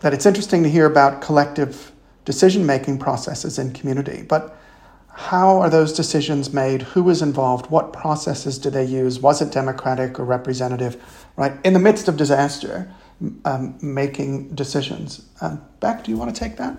that it's interesting to hear about collective decision-making processes in community, but how are those decisions made? Who is involved? What processes do they use? Was it democratic or representative? Right in the midst of disaster um, making decisions. Uh, Beck, do you want to take that?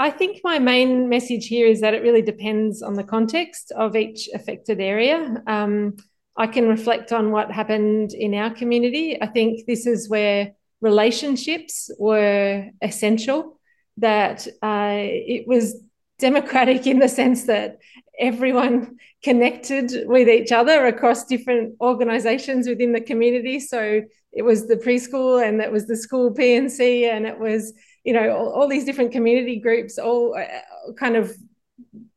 I think my main message here is that it really depends on the context of each affected area. Um, I can reflect on what happened in our community. I think this is where relationships were essential, that uh, it was democratic in the sense that everyone connected with each other across different organizations within the community. So it was the preschool and it was the school P&C it was, you know, all, all these different community groups all uh, kind of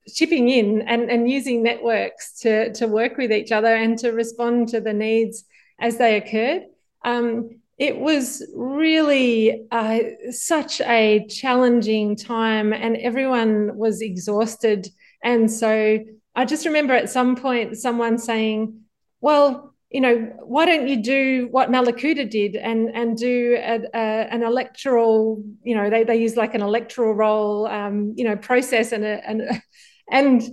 chipping in and, and using networks to, to work with each other and to respond to the needs as they occurred. Um, it was really uh, such a challenging time and everyone was exhausted. And so I just remember at some point someone saying, well, you know, why don't you do what Mallacoota did and and do a, a, an electoral, you know, they, they use like an electoral roll, um, you know, process and a, and and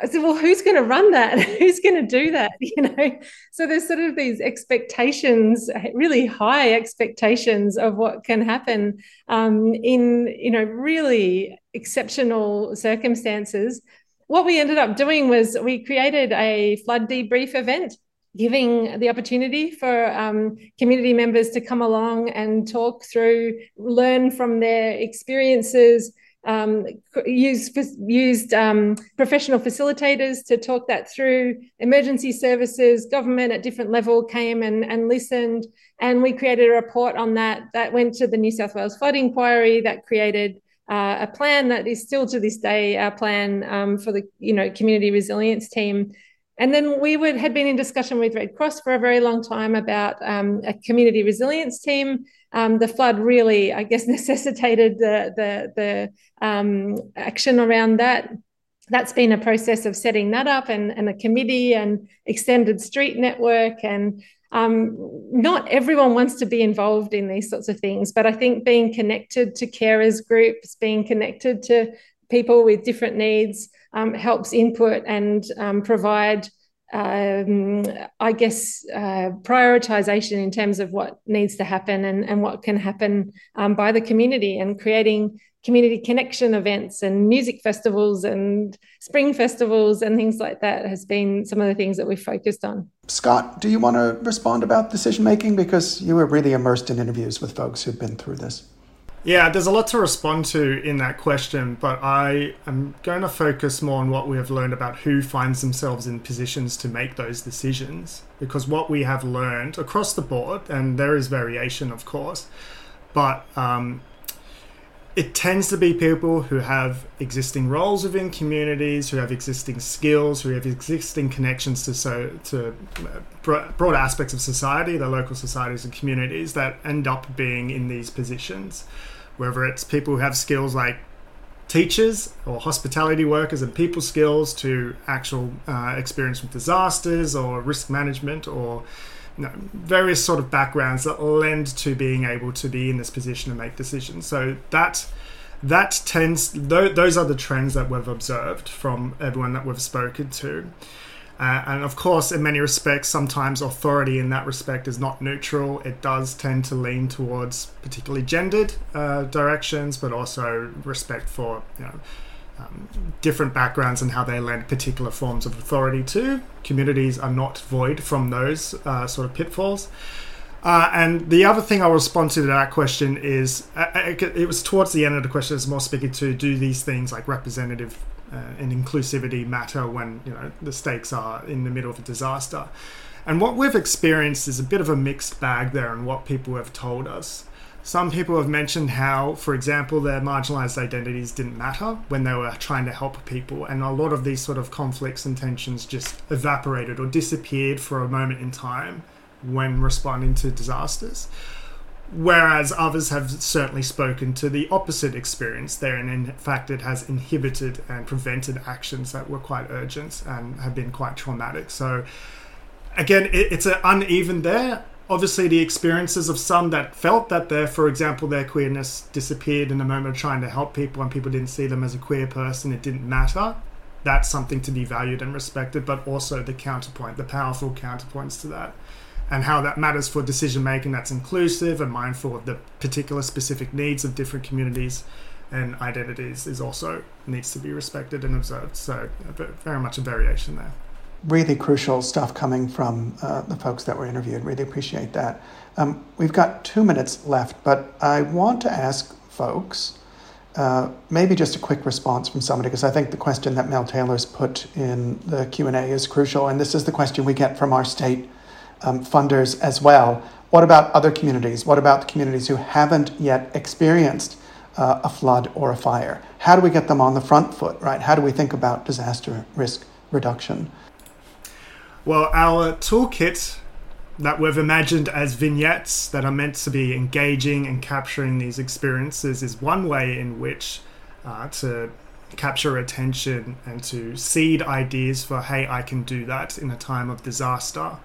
I said, well, who's going to run that? who's going to do that? You know, so there's sort of these expectations, really high expectations of what can happen um, in, you know, really exceptional circumstances. What we ended up doing was we created a flood debrief event giving the opportunity for um, community members to come along and talk through, learn from their experiences, um, used used um, professional facilitators to talk that through. Emergency services, government at different level came and, and listened, and we created a report on that. That went to the New South Wales Flood Inquiry. That created uh, a plan that is still to this day our plan um, for the you know community resilience team. And then we would had been in discussion with Red Cross for a very long time about um, a community resilience team um, the flood really, I guess, necessitated the the, the um, action around that. That's been a process of setting that up and, and a committee and extended street network. And um, not everyone wants to be involved in these sorts of things, but I think being connected to carers groups, being connected to people with different needs um, helps input and um, provide um, I guess, uh, prioritization in terms of what needs to happen and, and what can happen um, by the community and creating community connection events and music festivals and spring festivals and things like that has been some of the things that we've focused on. Scott, do you want to respond about decision making? Because you were really immersed in interviews with folks who've been through this. Yeah, there's a lot to respond to in that question, but I am going to focus more on what we have learned about who finds themselves in positions to make those decisions. Because what we have learned across the board, and there is variation, of course, but um, it tends to be people who have existing roles within communities, who have existing skills, who have existing connections to so to uh, broad aspects of society, the local societies and communities that end up being in these positions. Whether it's people who have skills like teachers or hospitality workers and people skills to actual uh, experience with disasters or risk management or know, various sort of backgrounds that lend to being able to be in this position and make decisions. So that that tends th- those are the trends that we've observed from everyone that we've spoken to. Uh, and of course, in many respects, sometimes authority in that respect is not neutral. It does tend to lean towards particularly gendered uh, directions, but also respect for you know um, different backgrounds and how they lend particular forms of authority to. Communities are not void from those uh, sort of pitfalls. Uh, and the other thing I'll respond to that question is uh, uh it was towards the end of the question, it's more speaking to do these things like representative uh, and inclusivity matter when you know the stakes are in the middle of a disaster. And what we've experienced is a bit of a mixed bag there, and what people have told us. Some people have mentioned how, for example, their marginalized identities didn't matter when they were trying to help people, and a lot of these sort of conflicts and tensions just evaporated or disappeared for a moment in time when responding to disasters. Whereas others have certainly spoken to the opposite experience there, and in fact, it has inhibited and prevented actions that were quite urgent and have been quite traumatic. So, again, it, it's an uneven there. Obviously, the experiences of some that felt that their, for example, their queerness disappeared in the moment of trying to help people and people didn't see them as a queer person, it didn't matter. That's something to be valued and respected, but also the counterpoint, the powerful counterpoints to that and how that matters for decision making that's inclusive and mindful of the particular specific needs of different communities and identities is also needs to be respected and observed. So very much a variation there. Really crucial stuff coming from uh, the folks that were interviewed. Really appreciate that. Um, we've got two minutes left, but I want to ask folks uh, maybe just a quick response from somebody because I think the question that Mel Taylor's put in the Q and A is crucial, and this is the question we get from our state um, funders as well. What about other communities? What about the communities who haven't yet experienced uh, a flood or a fire? How do we get them on the front foot, right? How do we think about disaster risk reduction? Well, our toolkit that we've imagined as vignettes that are meant to be engaging and capturing these experiences is one way in which uh, to capture attention and to seed ideas for, hey, I can do that in a time of disaster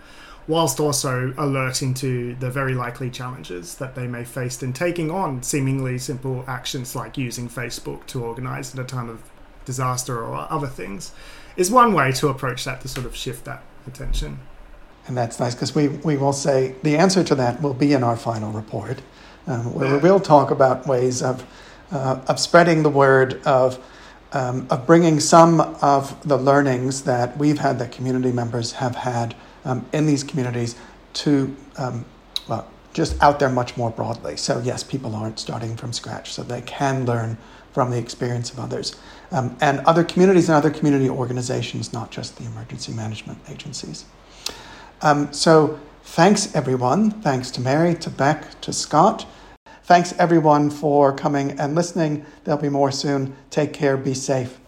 whilst also alerting to the very likely challenges that they may face in taking on seemingly simple actions like using Facebook to organize at a time of disaster or other things, is one way to approach that to sort of shift that attention. And that's nice because we, we will say the answer to that will be in our final report, um, where yeah. we will talk about ways of, uh, of spreading the word of. Um, of bringing some of the learnings that we've had that community members have had um, in these communities to, um, well, just out there much more broadly. So, yes, people aren't starting from scratch, so they can learn from the experience of others. Um, and other communities and other community organizations, not just the emergency management agencies. Um, so, thanks everyone. Thanks to Mary, to Beck, to Scott. Thanks everyone for coming and listening. There'll be more soon. Take care, be safe.